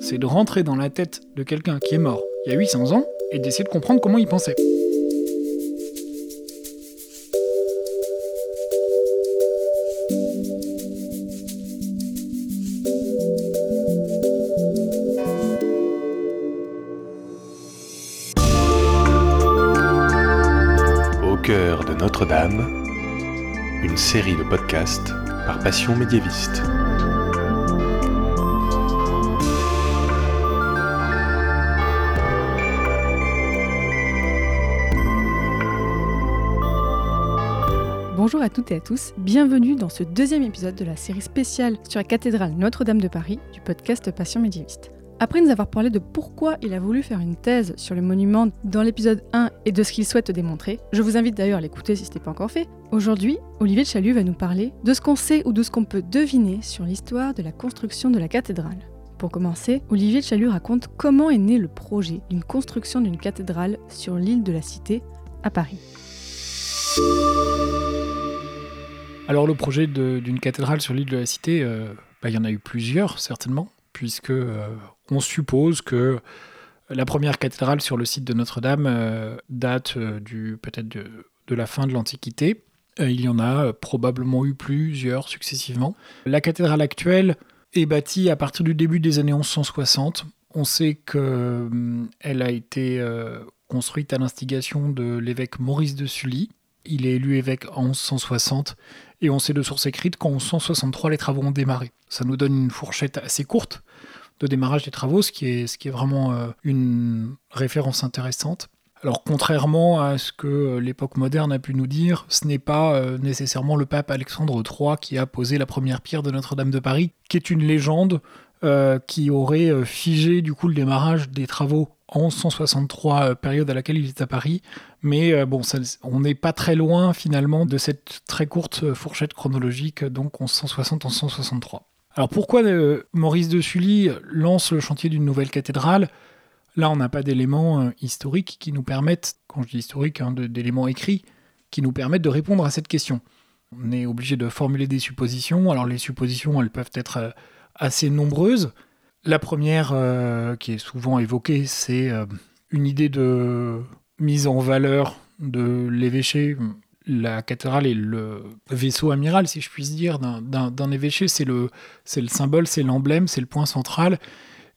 c'est de rentrer dans la tête de quelqu'un qui est mort il y a 800 ans et d'essayer de comprendre comment il pensait. Au cœur de Notre-Dame, une série de podcasts par Passion médiéviste. Bonjour à toutes et à tous, bienvenue dans ce deuxième épisode de la série spéciale sur la cathédrale Notre-Dame de Paris du podcast Passion médiéviste. Après nous avoir parlé de pourquoi il a voulu faire une thèse sur le monument dans l'épisode 1 et de ce qu'il souhaite démontrer, je vous invite d'ailleurs à l'écouter si ce n'est pas encore fait, aujourd'hui, Olivier Chalut va nous parler de ce qu'on sait ou de ce qu'on peut deviner sur l'histoire de la construction de la cathédrale. Pour commencer, Olivier Chalut raconte comment est né le projet d'une construction d'une cathédrale sur l'île de la Cité à Paris. Alors le projet d'une cathédrale sur l'île de la Cité, euh, bah, il y en a eu plusieurs certainement, puisque euh, on suppose que la première cathédrale sur le site de Notre-Dame euh, date du peut-être de, de, la fin de l'Antiquité. il y en a probablement eu plusieurs successivement. La cathédrale actuelle est bâtie à partir du début des années 1160. On sait qu'elle a été construite à l'instigation de l'évêque Maurice de Sully. Il est élu évêque en 1160 et on sait de sources écrites qu'en 1163 les travaux ont démarré. Ça nous donne une fourchette assez courte de démarrage des travaux, ce qui est, vraiment euh, une référence intéressante. Alors contrairement à ce que l'époque moderne a pu nous dire, ce n'est pas euh, nécessairement le pape Alexandre III qui a posé la première pierre de Notre-Dame de Paris, qui est une légende euh, qui aurait figé du coup le démarrage des travaux en 1163, période à laquelle il est à Paris. Mais euh, bon, on n'est pas très loin finalement de cette très courte fourchette chronologique, donc 1160-1163. Alors pourquoi euh, Maurice de Sully lance le chantier d'une nouvelle cathédrale? Là, on n'a pas d'éléments euh, historiques qui nous permettent, quand je dis historiques, hein, d'éléments écrits, qui nous permettent de répondre à cette question. On est obligé de formuler des suppositions. Alors les suppositions, elles peuvent être assez nombreuses. La première euh, qui est souvent évoquée, c'est euh, une idée de mise en valeur de l'évêché. La cathédrale est le vaisseau amiral, si je puis dire, d'un évêché. C'est le, le symbole, c'est l'emblème, c'est le point central.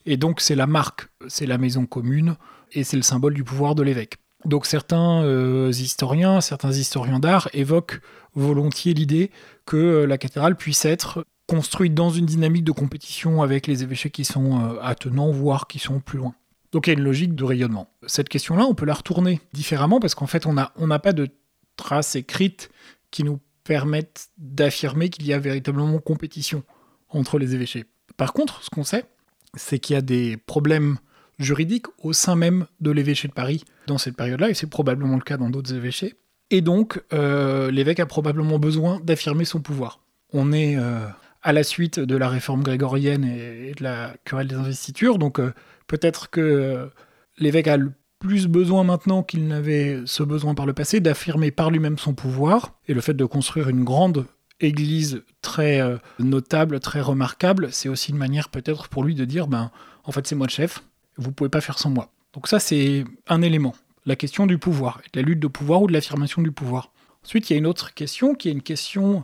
Et donc c'est la marque, c'est la maison commune, et c'est le symbole du pouvoir de l'évêque. Donc certains euh, historiens, certains historiens d'art évoquent volontiers l'idée que la cathédrale puisse être construite dans une dynamique de compétition avec les évêchés qui sont euh, attenants, voire qui sont plus loin. Donc il y a une logique de rayonnement. Cette question-là, on peut la retourner différemment parce qu'en fait, on n'a pas de traces écrites qui nous permettent d'affirmer qu'il y a véritablement compétition entre les évêchés. Par contre, ce qu'on sait, c'est qu'il y a des problèmes juridiques au sein même de l'évêché de Paris dans cette période-là, et c'est probablement le cas dans d'autres évêchés. Et donc, euh, l'évêque a probablement besoin d'affirmer son pouvoir. On est euh, à la suite de la réforme grégorienne et de la querelle des investitures. Donc euh, peut-être que l'évêque a le plus besoin maintenant qu'il n'avait ce besoin par le passé d'affirmer par lui-même son pouvoir. Et le fait de construire une grande église très euh, notable, très remarquable, c'est aussi une manière peut-être pour lui de dire, ben en fait c'est moi le chef, vous pouvez pas faire sans moi. Donc ça c'est un élément, la question du pouvoir, de la lutte de pouvoir ou de l'affirmation du pouvoir. Ensuite il y a une autre question qui est une question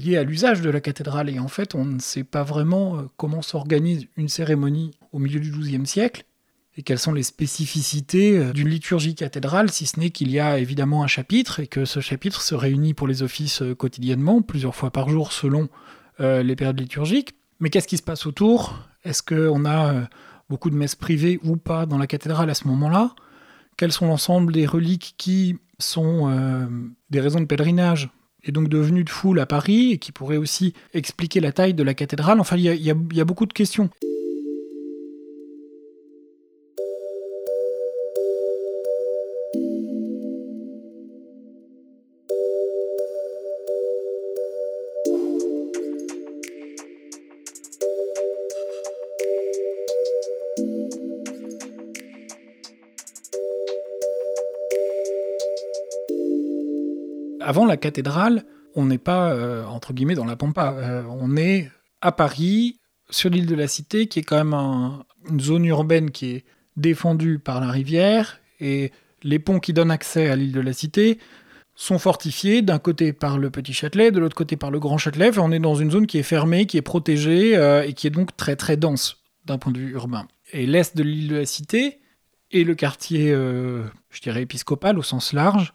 lié à l'usage de la cathédrale. Et en fait, on ne sait pas vraiment euh, comment s'organise une cérémonie au milieu du XIIe siècle et quelles sont les spécificités euh, d'une liturgie cathédrale, si ce n'est qu'il y a évidemment un chapitre et que ce chapitre se réunit pour les offices euh, quotidiennement, plusieurs fois par jour selon les périodes liturgiques. Mais qu'est-ce qui se passe autour? Est-ce qu'on a beaucoup de messes privées ou pas dans la cathédrale à ce moment-là? Quels sont l'ensemble des reliques qui sont des raisons de pèlerinage? Est donc devenu de foule à Paris et qui pourrait aussi expliquer la taille de la cathédrale. Enfin, il y, a beaucoup de questions. Avant la cathédrale, on n'est pas, euh, entre guillemets, dans la pampa. Euh, on est à Paris, sur l'île de la Cité, qui est quand même un- une zone urbaine qui est défendue par la rivière, et les ponts qui donnent accès à l'île de la Cité sont fortifiés d'un côté par le Petit Châtelet, de l'autre côté par le Grand Châtelet. On est dans une zone qui est fermée, qui est protégée euh, et qui est donc très très dense d'un point de vue urbain. Et l'est de l'île de la Cité est le quartier, euh, je dirais, épiscopal au sens large,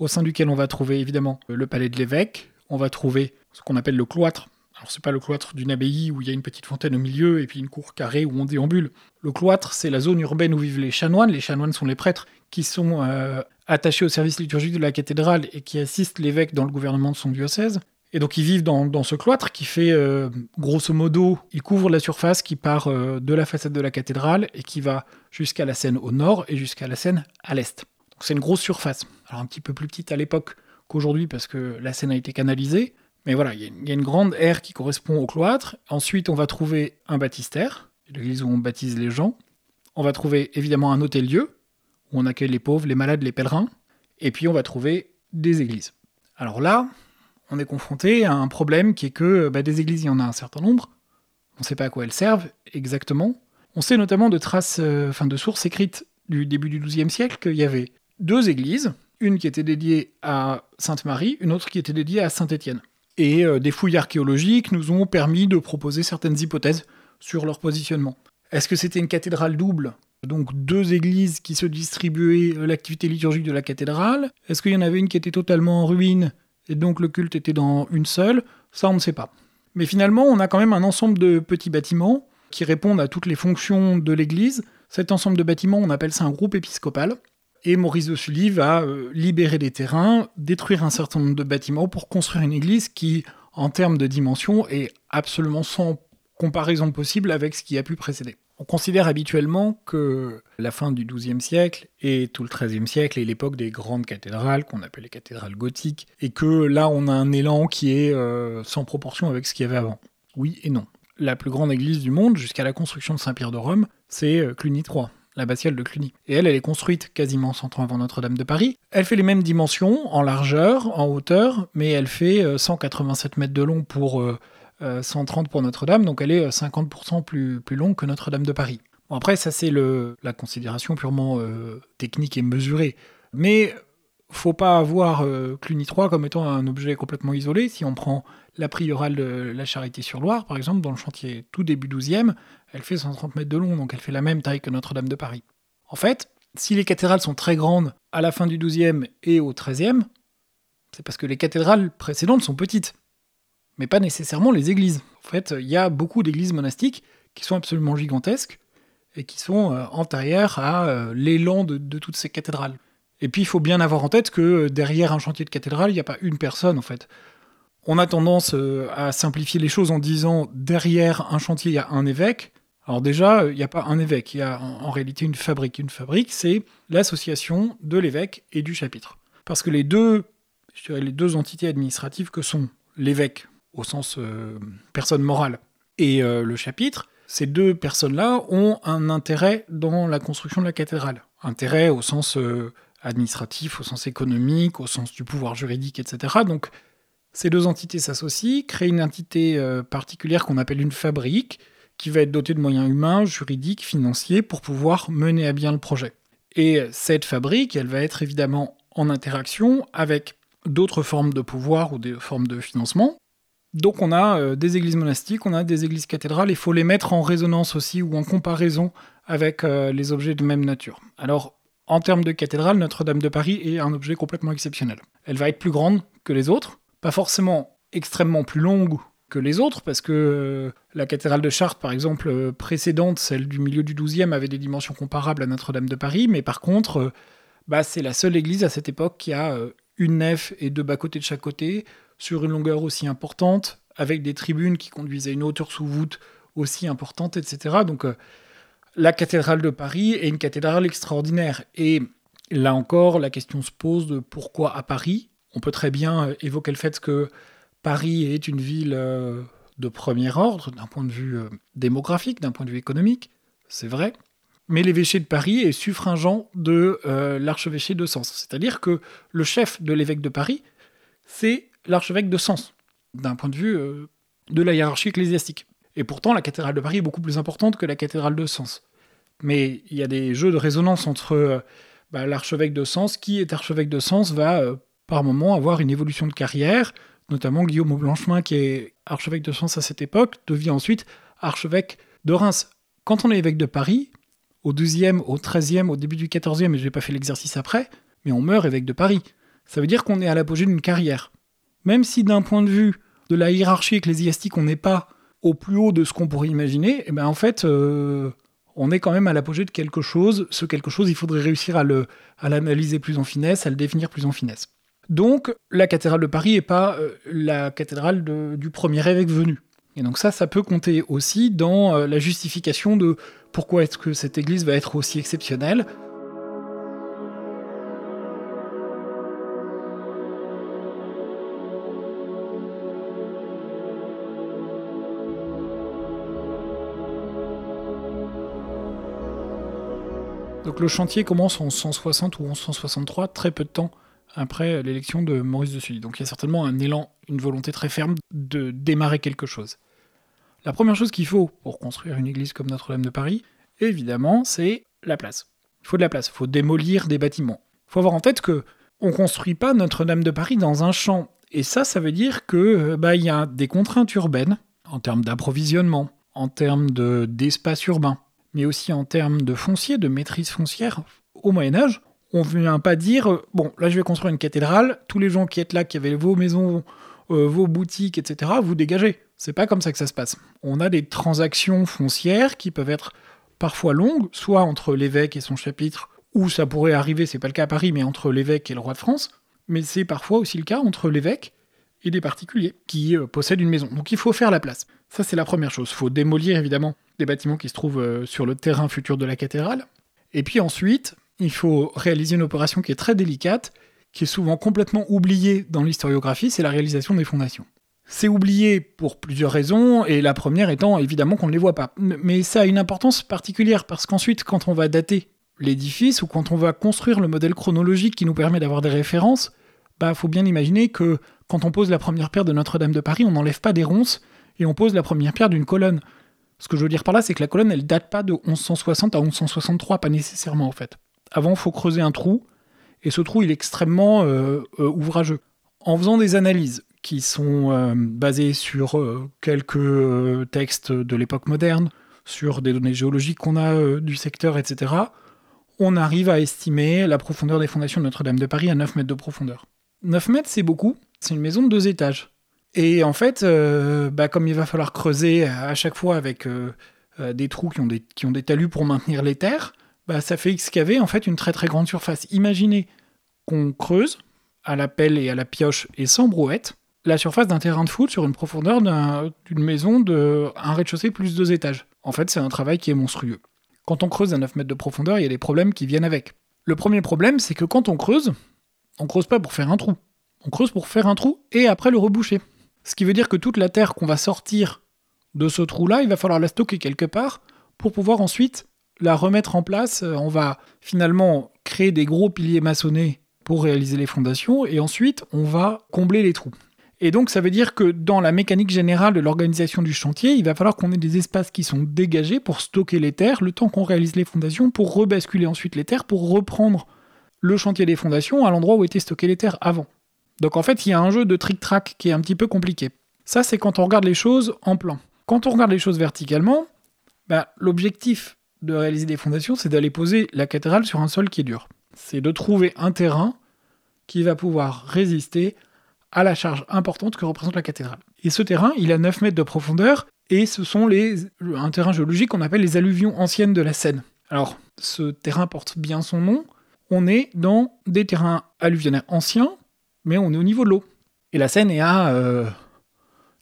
au sein duquel on va trouver évidemment le palais de l'évêque, on va trouver ce qu'on appelle le cloître. Alors c'est pas le cloître d'une abbaye où il y a une petite fontaine au milieu et puis une cour carrée où on déambule. Le cloître, c'est la zone urbaine où vivent les chanoines. Les chanoines sont les prêtres qui sont euh, attachés au service liturgique de la cathédrale et qui assistent l'évêque dans le gouvernement de son diocèse. Et donc ils vivent dans, ce cloître qui fait, euh, grosso modo, il couvre la surface qui part euh, de la façade de la cathédrale et qui va jusqu'à la Seine au nord et jusqu'à la Seine à l'est. C'est une grosse surface. Alors un petit peu plus petite à l'époque qu'aujourd'hui parce que la Seine a été canalisée. Mais voilà, il y, a une- grande aire qui correspond au cloître. Ensuite, on va trouver un baptistère, l'église où on baptise les gens. On va trouver évidemment un hôtel-dieu, où on accueille les pauvres, les malades, les pèlerins. Et puis, on va trouver des églises. Alors là, on est confronté à un problème qui est que bah, des églises, il y en a un certain nombre. On ne sait pas à quoi elles servent exactement. On sait notamment de traces, euh, enfin de sources écrites du début du XIIe siècle qu'il y avait deux églises, une qui était dédiée à Sainte-Marie, une autre qui était dédiée à Saint-Étienne. Et euh, des fouilles archéologiques nous ont permis de proposer certaines hypothèses sur leur positionnement. Est-ce que c'était une cathédrale double? Donc deux églises qui se distribuaient euh, l'activité liturgique de la cathédrale Est-ce qu'il y en avait une qui était totalement en ruine et donc le culte était dans une seule? Ça, on ne sait pas. Mais finalement, on a quand même un ensemble de petits bâtiments qui répondent à toutes les fonctions de l'église. Cet ensemble de bâtiments, on appelle ça un groupe épiscopal. Et Maurice de Sully va euh, libérer des terrains, détruire un certain nombre de bâtiments pour construire une église qui, en termes de dimension, est absolument sans comparaison possible avec ce qui a pu précéder. On considère habituellement que la fin du XIIe siècle et tout le XIIIe siècle est l'époque des grandes cathédrales, qu'on appelle les cathédrales gothiques, et que là on a un élan qui est euh, sans proportion avec ce qu'il y avait avant. Oui et non. La plus grande église du monde, jusqu'à la construction de Saint-Pierre de Rome, c'est euh, Cluny III, l'abbatiale de Cluny. Et elle, elle est construite quasiment 100 ans avant Notre-Dame de Paris. Elle fait les mêmes dimensions, en largeur, en hauteur, mais elle fait euh, 187 mètres de long pour euh, euh, 130 pour Notre-Dame, donc elle est euh, 50% plus, plus longue que Notre-Dame de Paris. Bon, après, ça c'est la considération purement euh, technique et mesurée. Mais faut pas avoir euh, Cluny 3 comme étant un objet complètement isolé. Si on prend la priorale de la Charité-sur-Loire, par exemple, dans le chantier tout début 12e, elle fait 130 mètres de long, donc elle fait la même taille que Notre-Dame de Paris. En fait, si les cathédrales sont très grandes à la fin du 12e et au 13e, c'est parce que les cathédrales précédentes sont petites, mais pas nécessairement les églises. En fait, il y a beaucoup d'églises monastiques qui sont absolument gigantesques et qui sont euh, antérieures à euh, l'élan de toutes ces cathédrales. Et puis, il faut bien avoir en tête que euh, derrière un chantier de cathédrale, il n'y a pas une personne, en fait. On a tendance euh, à simplifier les choses en disant derrière un chantier, il y a un évêque. Alors déjà, il n'y a pas un évêque, il y a en, réalité une fabrique. Une fabrique, c'est l'association de l'évêque et du chapitre. Parce que les deux, les deux entités administratives que sont l'évêque, au sens euh, personne morale, et le chapitre, ces deux personnes-là ont un intérêt dans la construction de la cathédrale. Intérêt au sens administratif, au sens économique, au sens du pouvoir juridique, etc. Donc ces deux entités s'associent, créent une entité euh, particulière qu'on appelle une fabrique, qui va être dotée de moyens humains, juridiques, financiers, pour pouvoir mener à bien le projet. Et cette fabrique, elle va être évidemment en interaction avec d'autres formes de pouvoir ou des formes de financement. Donc on a euh, des églises monastiques, on a des églises cathédrales, il faut les mettre en résonance aussi ou en comparaison avec euh, les objets de même nature. Alors en termes de cathédrale, Notre-Dame de Paris est un objet complètement exceptionnel. Elle va être plus grande que les autres, pas forcément extrêmement plus longue que les autres, parce que euh, la cathédrale de Chartres, par exemple, euh, précédente, celle du milieu du XIIe, avait des dimensions comparables à Notre-Dame de Paris, mais par contre, euh, bah, c'est la seule église à cette époque qui a une nef et deux bas-côtés de chaque côté, sur une longueur aussi importante, avec des tribunes qui conduisent à une hauteur sous voûte aussi importante, etc. Donc la cathédrale de Paris est une cathédrale extraordinaire. Et là encore, la question se pose de pourquoi à Paris? On peut très bien euh, évoquer le fait que Paris est une ville euh, de premier ordre, d'un point de vue euh, démographique, d'un point de vue économique, c'est vrai. Mais l'évêché de Paris est suffringent de l'archevêché de Sens. C'est-à-dire que le chef de l'évêque de Paris, c'est l'archevêque de Sens, d'un point de vue de la hiérarchie ecclésiastique. Et pourtant, la cathédrale de Paris est beaucoup plus importante que la cathédrale de Sens. Mais il y a des jeux de résonance entre euh, bah, l'archevêque de Sens, qui est archevêque de Sens, va euh, par moment avoir une évolution de carrière, notamment Guillaume Blanchemin, qui est archevêque de Sens à cette époque, devient ensuite archevêque de Reims. Quand on est évêque de Paris, au 12e, au 13e, au début du 14e, et je n'ai pas fait l'exercice après, mais on meurt évêque de Paris. Ça veut dire qu'on est à l'apogée d'une carrière. Même si d'un point de vue de la hiérarchie ecclésiastique, on n'est pas au plus haut de ce qu'on pourrait imaginer, eh ben en fait, euh, on est quand même à l'apogée de quelque chose. Ce quelque chose, il faudrait réussir à, le, à l'analyser plus en finesse, à le définir plus en finesse. Donc, la cathédrale de Paris n'est pas euh, la cathédrale du premier évêque venu. Et donc ça, ça peut compter aussi dans euh, la justification de pourquoi est-ce que cette église va être aussi exceptionnelle. Donc le chantier commence en 160 ou en 163, très peu de temps après l'élection de Maurice de Sully. Donc il y a certainement un élan, une volonté très ferme de démarrer quelque chose. La première chose qu'il faut pour construire une église comme Notre-Dame de Paris, évidemment, c'est la place. Il faut de la place, il faut démolir des bâtiments. Il faut avoir en tête que on construit pas Notre-Dame de Paris dans un champ. Et ça, ça veut dire que bah, y a des contraintes urbaines en termes d'approvisionnement, en termes d'espace urbain, mais aussi en termes de foncier, de maîtrise foncière. Au Moyen Âge, on ne vient pas dire euh, bon, là je vais construire une cathédrale, tous les gens qui êtes là, qui avaient vos maisons, euh, vos boutiques, etc., vous dégagez. C'est pas comme ça que ça se passe. On a des transactions foncières qui peuvent être parfois longues, soit entre l'évêque et son chapitre, ou ça pourrait arriver, c'est pas le cas à Paris, mais entre l'évêque et le roi de France, mais c'est parfois aussi le cas entre l'évêque et des particuliers qui euh, possèdent une maison. Donc il faut faire la place. Ça c'est la première chose. Il faut démolir évidemment des bâtiments qui se trouvent euh, sur le terrain futur de la cathédrale. Et puis ensuite, il faut réaliser une opération qui est très délicate, qui est souvent complètement oubliée dans l'historiographie, c'est la réalisation des fondations. C'est oublié pour plusieurs raisons, et la première étant évidemment qu'on ne les voit pas. Mais ça a une importance particulière, parce qu'ensuite, quand on va dater l'édifice, ou quand on va construire le modèle chronologique qui nous permet d'avoir des références, bah faut bien imaginer que quand on pose la première pierre de Notre-Dame de Paris, on n'enlève pas des ronces, et on pose la première pierre d'une colonne. Ce que je veux dire par là, c'est que la colonne, elle date pas de 1160 à 1163, pas nécessairement en fait. Avant, il faut creuser un trou, et ce trou, il est extrêmement euh, euh, ouvrageux. En faisant des analyses qui sont euh, basées sur quelques textes de l'époque moderne, sur des données géologiques qu'on a du secteur, etc., on arrive à estimer la profondeur des fondations de Notre-Dame de Paris à 9 mètres de profondeur. 9 mètres, c'est beaucoup. C'est une maison de deux étages. Et en fait, euh, bah, comme il va falloir creuser à chaque fois avec euh, euh, des trous qui ont des, talus pour maintenir les terres, bah, ça fait excaver en fait une très très grande surface. Imaginez qu'on creuse à la pelle et à la pioche et sans brouette la surface d'un terrain de foot sur une profondeur d'une maison de un rez-de-chaussée plus deux étages. En fait, c'est un travail qui est monstrueux. Quand on creuse à 9 mètres de profondeur, il y a des problèmes qui viennent avec. Le premier problème, c'est que quand on creuse, on creuse pas pour faire un trou. On creuse pour faire un trou et après le reboucher. Ce qui veut dire que toute la terre qu'on va sortir de ce trou-là, il va falloir la stocker quelque part pour pouvoir ensuite la remettre en place. Euh, on va finalement créer des gros piliers maçonnés pour réaliser les fondations et ensuite on va combler les trous. Et donc ça veut dire que dans la mécanique générale de l'organisation du chantier, il va falloir qu'on ait des espaces qui sont dégagés pour stocker les terres le temps qu'on réalise les fondations, pour rebasculer ensuite les terres, pour reprendre le chantier des fondations à l'endroit où étaient stockées les terres avant. Donc en fait, il y a un jeu de trick-track qui est un petit peu compliqué. Ça, c'est quand on regarde les choses en plan. Quand on regarde les choses verticalement, bah, l'objectif de réaliser des fondations, c'est d'aller poser la cathédrale sur un sol qui est dur. C'est de trouver un terrain qui va pouvoir résister à la charge importante que représente la cathédrale. Et ce terrain, il a 9 mètres de profondeur, et ce sont les, un terrain géologique qu'on appelle les alluvions anciennes de la Seine. Alors, ce terrain porte bien son nom. On est dans des terrains alluvionnaires anciens, mais on est au niveau de l'eau. Et la Seine est à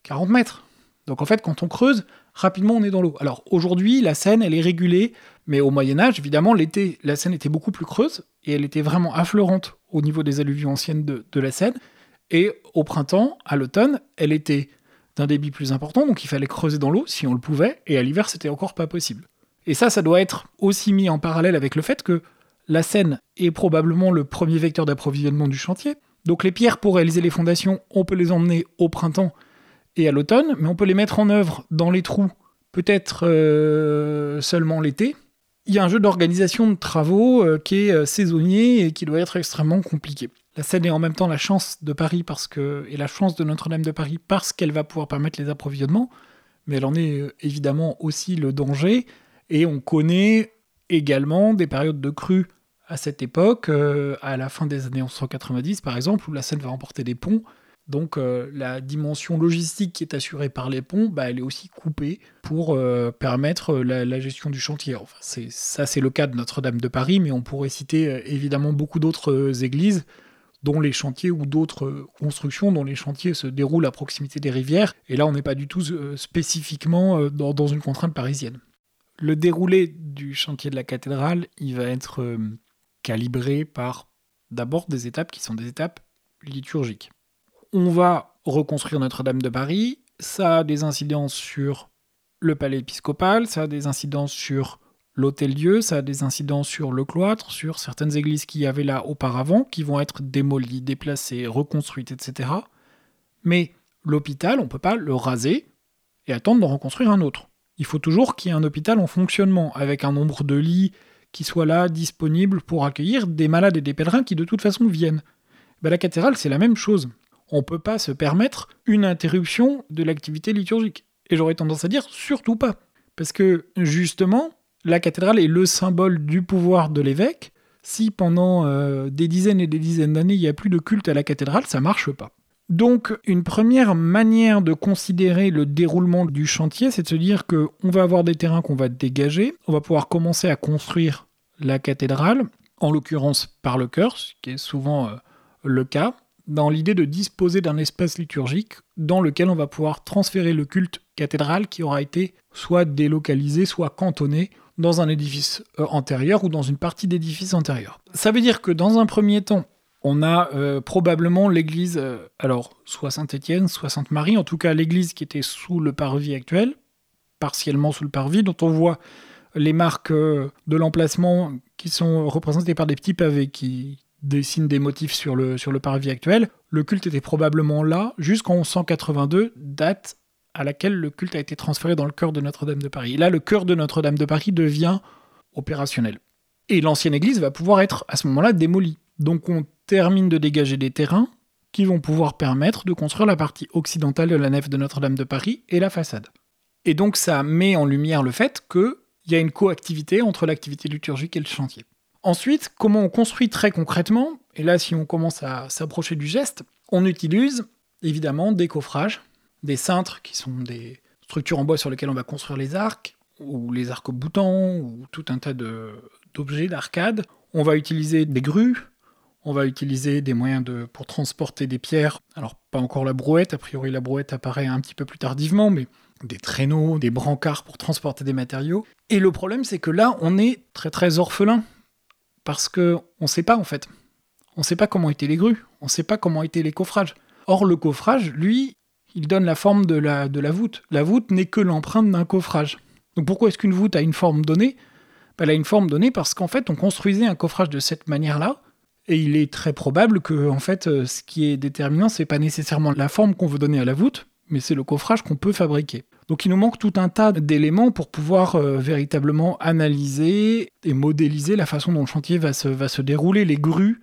40 euh, mètres. Donc en fait, quand on creuse, rapidement on est dans l'eau. Alors aujourd'hui, la Seine, elle est régulée, mais au Moyen Âge, évidemment, l'été, la Seine était beaucoup plus creuse, et elle était vraiment affleurante au niveau des alluvions anciennes de, de la Seine. Et au printemps, à l'automne, elle était d'un débit plus important, donc il fallait creuser dans l'eau si on le pouvait, et à l'hiver, c'était encore pas possible. Et ça, ça doit être aussi mis en parallèle avec le fait que la Seine est probablement le premier vecteur d'approvisionnement du chantier, donc les pierres pour réaliser les fondations, on peut les emmener au printemps et à l'automne, mais on peut les mettre en œuvre dans les trous, peut-être euh, seulement l'été. Il y a un jeu d'organisation de travaux euh, qui est euh, saisonnier et qui doit être extrêmement compliqué. La Seine est en même temps la chance de Paris parce que, et la chance de Notre-Dame de Paris parce qu'elle va pouvoir permettre les approvisionnements, mais elle en est évidemment aussi le danger. Et on connaît également des périodes de crue à cette époque, à la fin des années 1990 par exemple, où la Seine va remporter des ponts donc euh, la dimension logistique qui est assurée par les ponts, bah, elle est aussi coupée pour euh, permettre euh, la, gestion du chantier. Enfin, ça c'est le cas de Notre-Dame de Paris, mais on pourrait citer évidemment beaucoup d'autres églises dont les chantiers ou d'autres constructions dont les chantiers se déroulent à proximité des rivières. Et là, on n'est pas du tout spécifiquement dans, une contrainte parisienne. Le déroulé du chantier de la cathédrale, il va être calibré par d'abord des étapes qui sont des étapes liturgiques on va reconstruire Notre-Dame de Paris, ça a des incidences sur le palais épiscopal, ça a des incidences sur l'hôtel-dieu, ça a des incidences sur le cloître, sur certaines églises qui y avait là auparavant, qui vont être démolies, déplacées, reconstruites, etc. Mais l'hôpital, on ne peut pas le raser et attendre d'en reconstruire un autre. Il faut toujours qu'il y ait un hôpital en fonctionnement, avec un nombre de lits qui soit là, disponible pour accueillir des malades et des pèlerins qui de toute façon viennent. Ben, la cathédrale, c'est la même chose on ne peut pas se permettre une interruption de l'activité liturgique. Et j'aurais tendance à dire surtout pas. Parce que justement, la cathédrale est le symbole du pouvoir de l'évêque. Si pendant euh, des dizaines et des dizaines d'années, il n'y a plus de culte à la cathédrale, ça marche pas. Donc, une première manière de considérer le déroulement du chantier, c'est de se dire qu'on va avoir des terrains qu'on va dégager, on va pouvoir commencer à construire la cathédrale, en l'occurrence par le chœur, ce qui est souvent euh, le cas, dans l'idée de disposer d'un espace liturgique dans lequel on va pouvoir transférer le culte cathédral qui aura été soit délocalisé, soit cantonné dans un édifice euh, antérieur ou dans une partie d'édifice antérieur. Ça veut dire que dans un premier temps, on a euh, probablement l'église, euh, alors soit Saint-Étienne, soit Sainte-Marie, en tout cas l'église qui était sous le parvis actuel, partiellement sous le parvis, dont on voit les marques de l'emplacement qui sont représentées par des petits pavés qui, dessine des motifs sur le, sur le parvis actuel. Le culte était probablement là jusqu'en 182, date à laquelle le culte a été transféré dans le cœur de Notre-Dame de Paris. Et là, le cœur de Notre-Dame de Paris devient opérationnel. Et l'ancienne église va pouvoir être à ce moment-là démolie. Donc on termine de dégager des terrains qui vont pouvoir permettre de construire la partie occidentale de la nef de Notre-Dame de Paris et la façade. Et donc ça met en lumière le fait qu'il y a une coactivité entre l'activité liturgique et le chantier. Ensuite, comment on construit très concrètement Et là, si on commence à s'approcher du geste, on utilise évidemment des coffrages, des cintres qui sont des structures en bois sur lesquelles on va construire les arcs, ou les arcs boutants, ou tout un tas d'objets d'arcade. On va utiliser des grues, on va utiliser des moyens de, pour transporter des pierres. Alors, pas encore la brouette, a priori la brouette apparaît un petit peu plus tardivement, mais des traîneaux, des brancards pour transporter des matériaux. Et le problème, c'est que là, on est très très orphelin parce que on sait pas en fait. On sait pas comment étaient les grues, on sait pas comment étaient les coffrages. Or le coffrage, lui, il donne la forme de la, de la voûte. La voûte n'est que l'empreinte d'un coffrage. Donc pourquoi est-ce qu'une voûte a une forme donnée? Ben, Elle a une forme donnée parce qu'en fait on construisait un coffrage de cette manière-là, et il est très probable que en fait euh, ce qui est déterminant c'est pas nécessairement la forme qu'on veut donner à la voûte, mais c'est le coffrage qu'on peut fabriquer. Donc il nous manque tout un tas d'éléments pour pouvoir euh, véritablement analyser et modéliser la façon dont le chantier va se, va se dérouler. Les grues,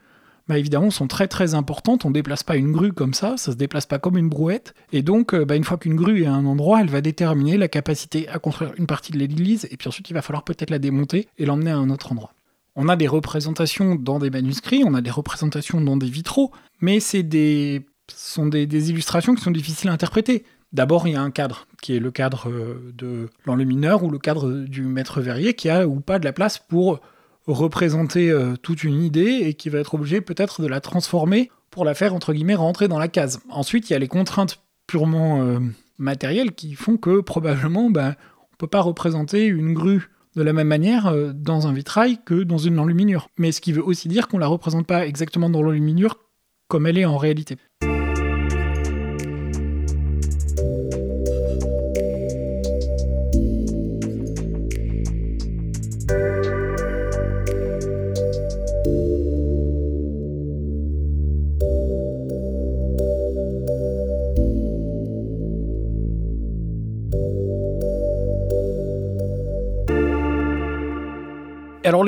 bah, évidemment, sont très très importantes. On ne déplace pas une grue comme ça, ça ne se déplace pas comme une brouette. Et donc, euh, bah, une fois qu'une grue est à un endroit, elle va déterminer la capacité à construire une partie de l'église, et puis ensuite il va falloir peut-être la démonter et l'emmener à un autre endroit. On a des représentations dans des manuscrits, on a des représentations dans des vitraux, mais c'est des sont des, illustrations qui sont difficiles à interpréter. D'abord, il y a un cadre, qui est le cadre euh, de l'enlumineur ou le cadre du maître verrier, qui a ou pas de la place pour représenter euh, toute une idée et qui va être obligé peut-être de la transformer pour la faire, entre guillemets, rentrer dans la case. Ensuite, il y a les contraintes purement euh, matérielles qui font que probablement, ben, on peut pas représenter une grue de la même manière dans un vitrail que dans une enluminure. Mais ce qui veut aussi dire qu'on la représente pas exactement dans l'enluminure comme elle est en réalité.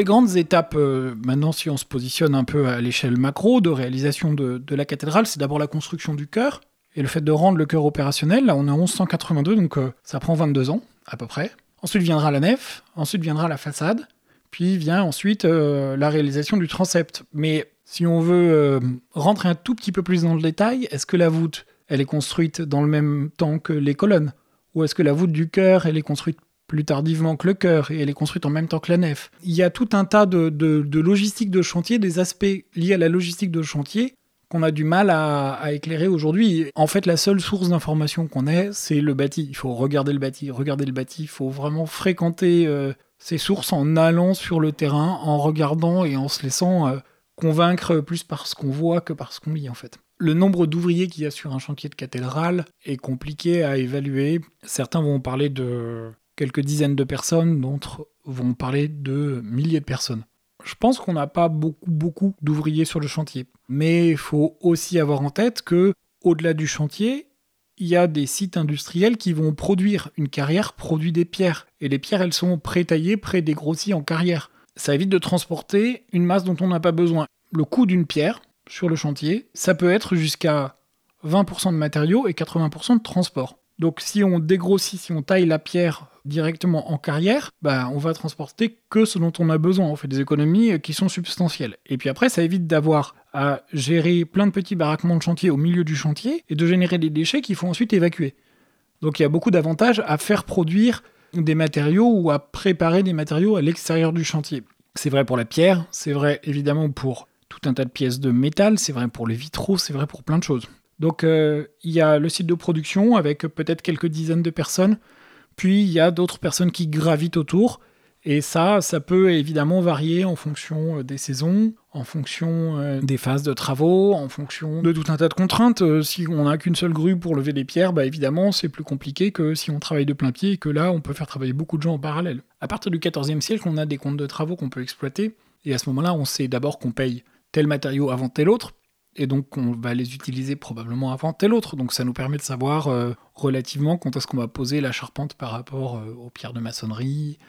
Grandes étapes, euh, maintenant si on se positionne un peu à l'échelle macro de réalisation de, la cathédrale, c'est d'abord la construction du chœur et le fait de rendre le chœur opérationnel. Là on est en 1182, donc euh, ça prend 22 ans à peu près. Ensuite viendra la nef, ensuite viendra la façade, puis vient ensuite euh, la réalisation du transept. Mais si on veut rentrer un tout petit peu plus dans le détail, est-ce que la voûte, elle est construite dans le même temps que les colonnes? Ou est-ce que la voûte du chœur, elle est construite plus tardivement que le chœur et elle est construite en même temps que la nef. Il y a tout un tas de, de, logistique de chantier, des aspects liés à la logistique de chantier qu'on a du mal à, éclairer aujourd'hui. En fait, la seule source d'information qu'on ait, c'est le bâti. Il faut regarder le bâti, regarder le bâti. Il faut vraiment fréquenter euh, ces sources en allant sur le terrain, en regardant et en se laissant euh, convaincre plus par ce qu'on voit que par ce qu'on lit en fait. Le nombre d'ouvriers qu'il y a sur un chantier de cathédrale est compliqué à évaluer. Certains vont parler de quelques dizaines de personnes, d'autres vont parler de milliers de personnes. Je pense qu'on n'a pas beaucoup, beaucoup d'ouvriers sur le chantier. Mais il faut aussi avoir en tête que, au-delà du chantier, il y a des sites industriels qui vont produire une carrière, produit des pierres. Et les pierres, elles sont pré-taillées, pré-dégrossies en carrière. Ça évite de transporter une masse dont on n'a pas besoin. Le coût d'une pierre sur le chantier, ça peut être jusqu'à 20% de matériaux et 80% de transport. Donc si on dégrossit, si on taille la pierre directement en carrière, bah, on va transporter que ce dont on a besoin. On fait des économies euh, qui sont substantielles. Et puis après, ça évite d'avoir à gérer plein de petits baraquements de chantier au milieu du chantier et de générer des déchets qu'il faut ensuite évacuer. Donc il y a beaucoup d'avantages à faire produire des matériaux ou à préparer des matériaux à l'extérieur du chantier. C'est vrai pour la pierre, c'est vrai évidemment pour tout un tas de pièces de métal, c'est vrai pour les vitraux, c'est vrai pour plein de choses. Donc euh, il y a le site de production avec peut-être quelques dizaines de personnes puis il y a d'autres personnes qui gravitent autour. Et ça, ça peut évidemment varier en fonction euh, des saisons, en fonction euh, des phases de travaux, en fonction de tout un tas de contraintes. Si on n'a qu'une seule grue pour lever des pierres, bah évidemment, c'est plus compliqué que si on travaille de plein pied et que là, on peut faire travailler beaucoup de gens en parallèle. À partir du XIVe siècle, on a des comptes de travaux qu'on peut exploiter. Et à ce moment-là, on sait d'abord qu'on paye tel matériau avant tel autre, et donc on va les utiliser probablement avant tel autre. Donc ça nous permet de savoir euh, relativement quand est-ce qu'on va poser la charpente par rapport euh, aux pierres de maçonnerie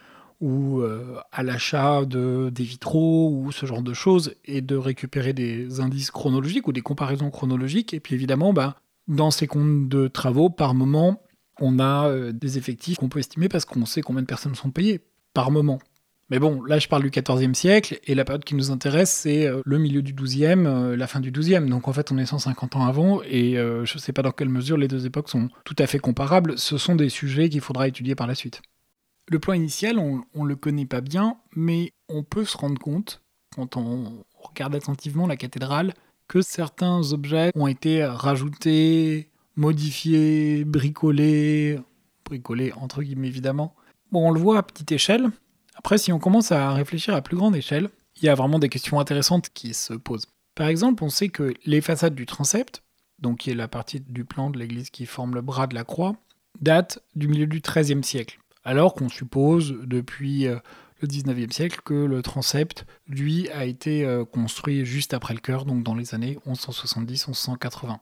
ou euh, à l'achat de, des vitraux ou ce genre de choses et de récupérer des indices chronologiques ou des comparaisons chronologiques. Et puis évidemment, bah, dans ces comptes de travaux, par moment, on a des effectifs qu'on peut estimer parce qu'on sait combien de personnes sont payées par moment. Mais bon, là je parle du XIVe siècle, et la période qui nous intéresse, c'est euh, le milieu du XIIe, euh, la fin du XIIe. Donc en fait, on est 150 ans avant, et euh, je ne sais pas dans quelle mesure les deux époques sont tout à fait comparables. Ce sont des sujets qu'il faudra étudier par la suite. Le plan initial, on ne le connaît pas bien, mais on peut se rendre compte, quand on regarde attentivement la cathédrale, que certains objets ont été rajoutés, modifiés, bricolés, bricolés entre guillemets évidemment. Bon, on le voit à petite échelle, après, si on commence à réfléchir à plus grande échelle, il y a vraiment des questions intéressantes qui se posent. Par exemple, on sait que les façades du transept, donc qui est la partie du plan de l'église qui forme le bras de la croix, datent du milieu du XIIIe siècle. Alors qu'on suppose depuis euh, le XIXe siècle que le transept, lui, a été euh, construit juste après le chœur, donc dans les années 1170-1180.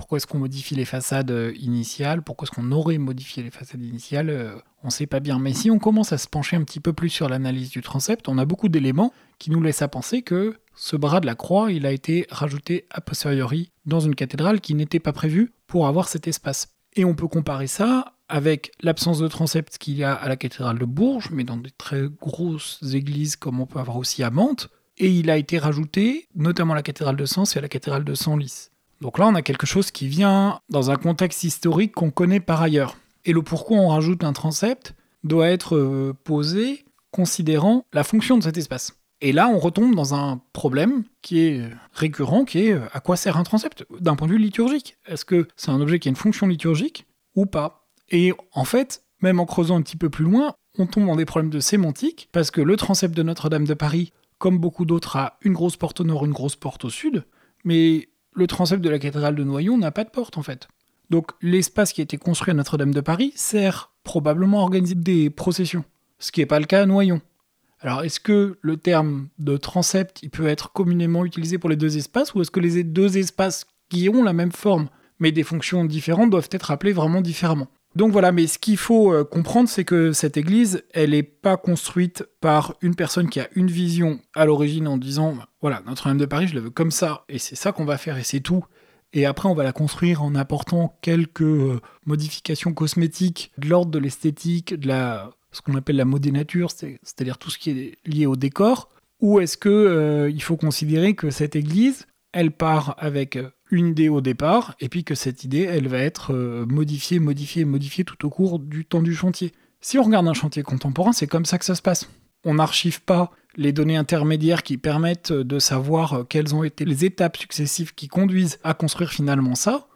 Pourquoi est-ce qu'on modifie les façades euh, initiales? Pourquoi est-ce qu'on aurait modifié les façades initiales? Euh, On ne sait pas bien. Mais si on commence à se pencher un petit peu plus sur l'analyse du transept, on a beaucoup d'éléments qui nous laissent à penser que ce bras de la croix, il a été rajouté a posteriori dans une cathédrale qui n'était pas prévue pour avoir cet espace. Et on peut comparer ça avec l'absence de transept qu'il y a à la cathédrale de Bourges, mais dans des très grosses églises comme on peut avoir aussi à Mantes. Et il a été rajouté notamment à la cathédrale de Sens et à la cathédrale de Senlis. Donc là, on a quelque chose qui vient dans un contexte historique qu'on connaît par ailleurs. Et le pourquoi on rajoute un transept doit être euh, posé considérant la fonction de cet espace. Et là, on retombe dans un problème qui est récurrent, qui est euh, à quoi sert un transept d'un point de vue liturgique? Est-ce que c'est un objet qui a une fonction liturgique ou pas? Et en fait, même en creusant un petit peu plus loin, on tombe dans des problèmes de sémantique, parce que le transept de Notre-Dame de Paris, comme beaucoup d'autres, a une grosse porte au nord, une grosse porte au sud, mais le transept de la cathédrale de Noyon n'a pas de porte en fait. Donc l'espace qui a été construit à Notre-Dame de Paris sert probablement à organiser des processions, ce qui n'est pas le cas à Noyon. Alors est-ce que le terme de transept il peut être communément utilisé pour les deux espaces ou est-ce que les deux espaces qui ont la même forme mais des fonctions différentes doivent être appelés vraiment différemment? Donc voilà, mais ce qu'il faut euh, comprendre, c'est que cette église, elle n'est pas construite par une personne qui a une vision à l'origine en disant, voilà, Notre-Dame de Paris, je la veux comme ça, et c'est ça qu'on va faire, et c'est tout. Et après, on va la construire en apportant quelques euh, modifications cosmétiques de l'ordre de l'esthétique, de la, ce qu'on appelle la modénature, c'est-à-dire tout ce qui est lié au décor. Ou est-ce que euh, il faut considérer que cette église, elle part avec une idée au départ, et puis que cette idée, elle va être euh, modifiée, modifiée, modifiée tout au cours du temps du chantier. Si on regarde un chantier contemporain, c'est comme ça que ça se passe. On n'archive pas les données intermédiaires qui permettent de savoir quelles ont été les étapes successives qui conduisent à construire finalement ça,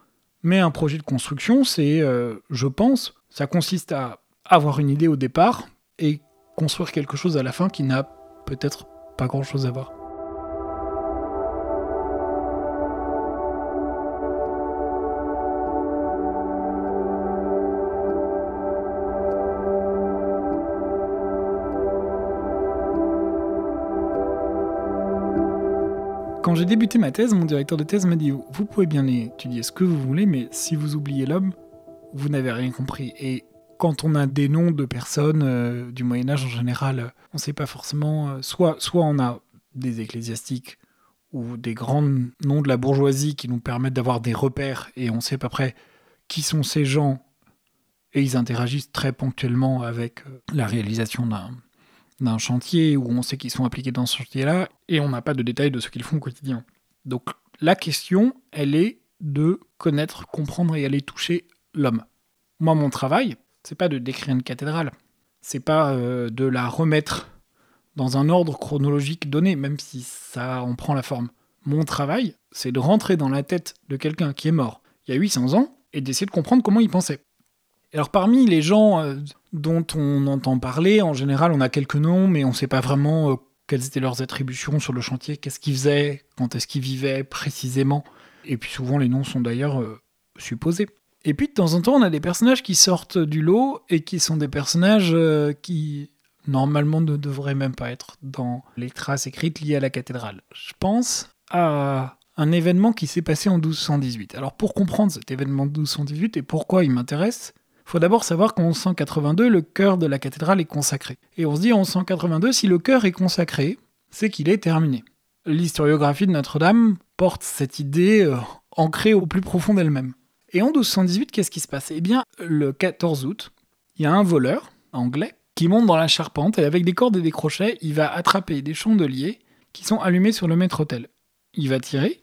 mais un projet de construction, c'est, euh, je pense, ça consiste à avoir une idée au départ et construire quelque chose à la fin qui n'a peut-être pas grand-chose à voir. Quand j'ai débuté ma thèse, mon directeur de thèse m'a dit Vous pouvez bien étudier ce que vous voulez, mais si vous oubliez l'homme, vous n'avez rien compris. Et quand on a des noms de personnes euh, du Moyen-Âge en général, on ne sait pas forcément. Euh, soit, soit on a des ecclésiastiques ou des grands noms de la bourgeoisie qui nous permettent d'avoir des repères et on sait à peu près qui sont ces gens et ils interagissent très ponctuellement avec euh, la réalisation d'un d'un chantier où on sait qu'ils sont appliqués dans ce chantier-là, et on n'a pas de détails de ce qu'ils font au quotidien. Donc la question, elle est de connaître, comprendre et aller toucher l'homme. Moi, mon travail, c'est pas de décrire une cathédrale, c'est pas euh, de la remettre dans un ordre chronologique donné, même si ça en prend la forme. Mon travail, c'est de rentrer dans la tête de quelqu'un qui est mort il y a 800 ans et d'essayer de comprendre comment il pensait. Alors parmi les gens euh, dont on entend parler, en général on a quelques noms, mais on ne sait pas vraiment euh, quelles étaient leurs attributions sur le chantier, qu'est-ce qu'ils faisaient, quand est-ce qu'ils vivaient précisément. Et puis souvent les noms sont d'ailleurs euh, supposés. Et puis de temps en temps on a des personnages qui sortent du lot et qui sont des personnages qui normalement ne devraient même pas être dans les traces écrites liées à la cathédrale. Je pense à un événement qui s'est passé en 1218. Alors pour comprendre cet événement de 1218 et pourquoi il m'intéresse, faut d'abord savoir qu'en 1182, le cœur de la cathédrale est consacré. Et on se dit en 1182, si le cœur est consacré, c'est qu'il est terminé. L'historiographie de Notre-Dame porte cette idée euh, ancrée au plus profond d'elle-même. Et en 1218, qu'est-ce qui se passe? Eh bien, le 14 août, il y a un voleur anglais qui monte dans la charpente et avec des cordes et des crochets, il va attraper des chandeliers qui sont allumés sur le maître-autel. Il va tirer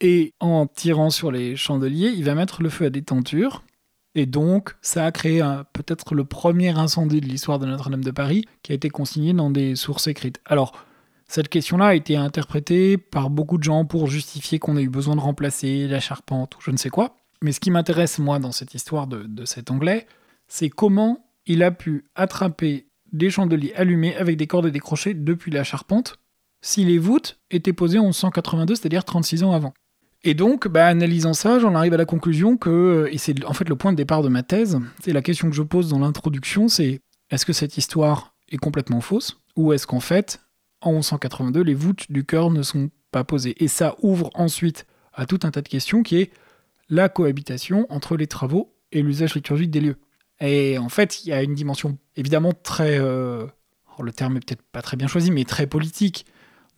et en tirant sur les chandeliers, il va mettre le feu à des tentures et donc, ça a créé peut-être le premier incendie de l'histoire de Notre-Dame de Paris qui a été consigné dans des sources écrites. Alors, cette question-là a été interprétée par beaucoup de gens pour justifier qu'on a eu besoin de remplacer la charpente ou je ne sais quoi. Mais ce qui m'intéresse, moi, dans cette histoire de, cet anglais, c'est comment il a pu attraper des chandeliers allumés avec des cordes et des crochets depuis la charpente si les voûtes étaient posées en 1182, c'est-à-dire 36 ans avant. Et donc, bah, analysant ça, j'en arrive à la conclusion que, et c'est en fait le point de départ de ma thèse, c'est la question que je pose dans l'introduction, c'est est-ce que cette histoire est complètement fausse Ou est-ce qu'en fait, en 1182, les voûtes du cœur ne sont pas posées? Et ça ouvre ensuite à tout un tas de questions qui est la cohabitation entre les travaux et l'usage liturgique des lieux. Et en fait, il y a une dimension évidemment très... Euh, le terme est peut-être pas très bien choisi, mais très politique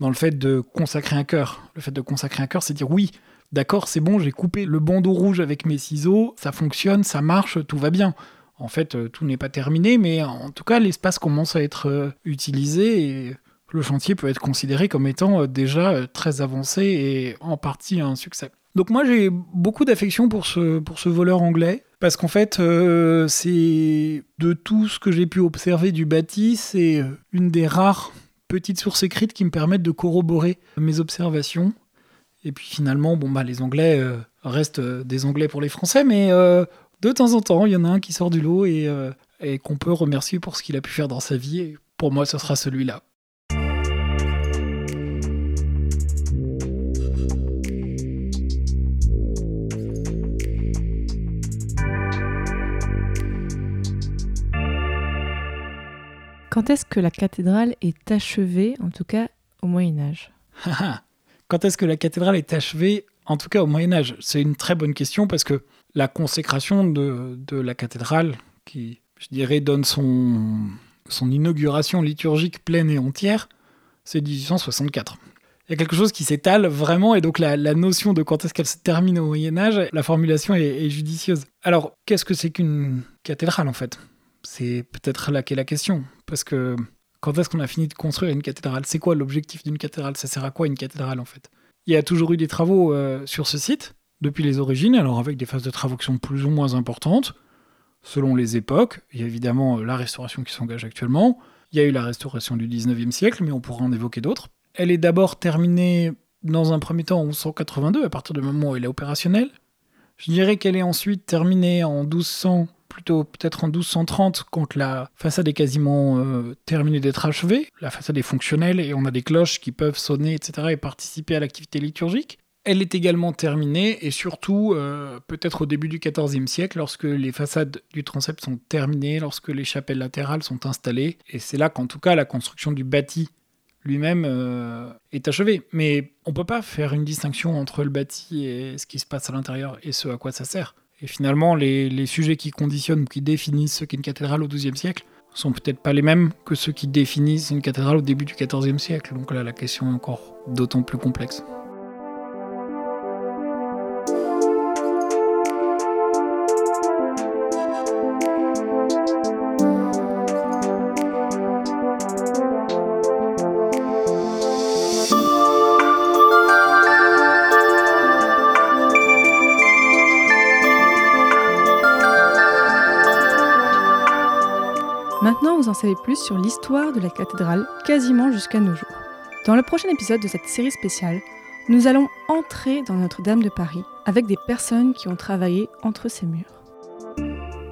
dans le fait de consacrer un cœur. Le fait de consacrer un cœur, c'est dire oui, d'accord, c'est bon, j'ai coupé le bandeau rouge avec mes ciseaux, ça fonctionne, ça marche, tout va bien. En fait, euh, tout n'est pas terminé, mais en tout cas, l'espace commence à être euh, utilisé et le chantier peut être considéré comme étant euh, déjà très avancé et en partie un succès. Donc moi j'ai beaucoup d'affection pour ce, pour ce voleur anglais, parce qu'en fait c'est de tout ce que j'ai pu observer du bâti, c'est une des rares petites sources écrites qui me permettent de corroborer mes observations. Et puis finalement, bon, bah, les Anglais euh, restent euh, des Anglais pour les Français, mais euh, de temps en temps, il y en a un qui sort du lot et, et qu'on peut remercier pour ce qu'il a pu faire dans sa vie. Et pour moi, ce sera celui-là. Quand est-ce que la cathédrale est achevée, en tout cas au Moyen Âge? Quand est-ce que la cathédrale est achevée En tout cas, au Moyen Âge, c'est une très bonne question parce que la consécration de, de la cathédrale qui, je dirais, donne son, son inauguration liturgique pleine et entière, c'est 1864. Il y a quelque chose qui s'étale vraiment, et donc la, la notion de quand est-ce qu'elle se termine au Moyen Âge, la formulation est, est judicieuse. Alors, qu'est-ce que c'est qu'une cathédrale en fait? C'est peut-être là qu'est la question, parce que quand est-ce qu'on a fini de construire une cathédrale? C'est quoi l'objectif d'une cathédrale? Ça sert à quoi une cathédrale en fait? Il y a toujours eu des travaux euh, sur ce site, depuis les origines, alors avec des phases de travaux qui sont plus ou moins importantes, selon les époques. Il y a évidemment euh, la restauration qui s'engage actuellement. Il y a eu la restauration du 19e siècle, mais on pourra en évoquer d'autres. Elle est d'abord terminée dans un premier temps en 1182, à partir du moment où elle est opérationnelle. Je dirais qu'elle est ensuite terminée en 1200, plutôt peut-être en 1230, quand la façade est quasiment euh, terminée d'être achevée. La façade est fonctionnelle et on a des cloches qui peuvent sonner, etc., et participer à l'activité liturgique. Elle est également terminée, et surtout euh, peut-être au début du XIVe siècle, lorsque les façades du transept sont terminées, lorsque les chapelles latérales sont installées. Et c'est là qu'en tout cas la construction du bâti lui-même euh, est achevé. Mais on peut pas faire une distinction entre le bâti et ce qui se passe à l'intérieur et ce à quoi ça sert. Et finalement, les, sujets qui conditionnent ou qui définissent ce qu'est une cathédrale au XIIe siècle sont peut-être pas les mêmes que ceux qui définissent une cathédrale au début du XIVe siècle. Donc là, la question est encore d'autant plus complexe. En savez plus sur l'histoire de la cathédrale quasiment jusqu'à nos jours. Dans le prochain épisode de cette série spéciale, nous allons entrer dans Notre-Dame de Paris avec des personnes qui ont travaillé entre ces murs.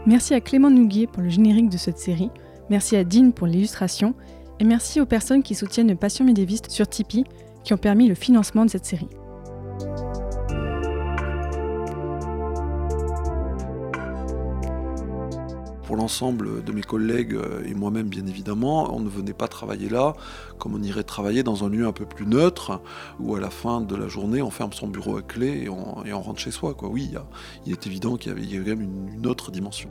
Merci à Clément Nouguier pour le générique de cette série, merci à Dean pour l'illustration, et merci aux personnes qui soutiennent Passion médiéviste sur Tipeee qui ont permis le financement de cette série. Pour l'ensemble de mes collègues euh, et moi-même bien évidemment, on ne venait pas travailler là comme on irait travailler dans un lieu un peu plus neutre, où à la fin de la journée on ferme son bureau à clé et on, rentre chez soi. Quoi. Oui, il, est évident qu'il y avait, quand même une autre dimension.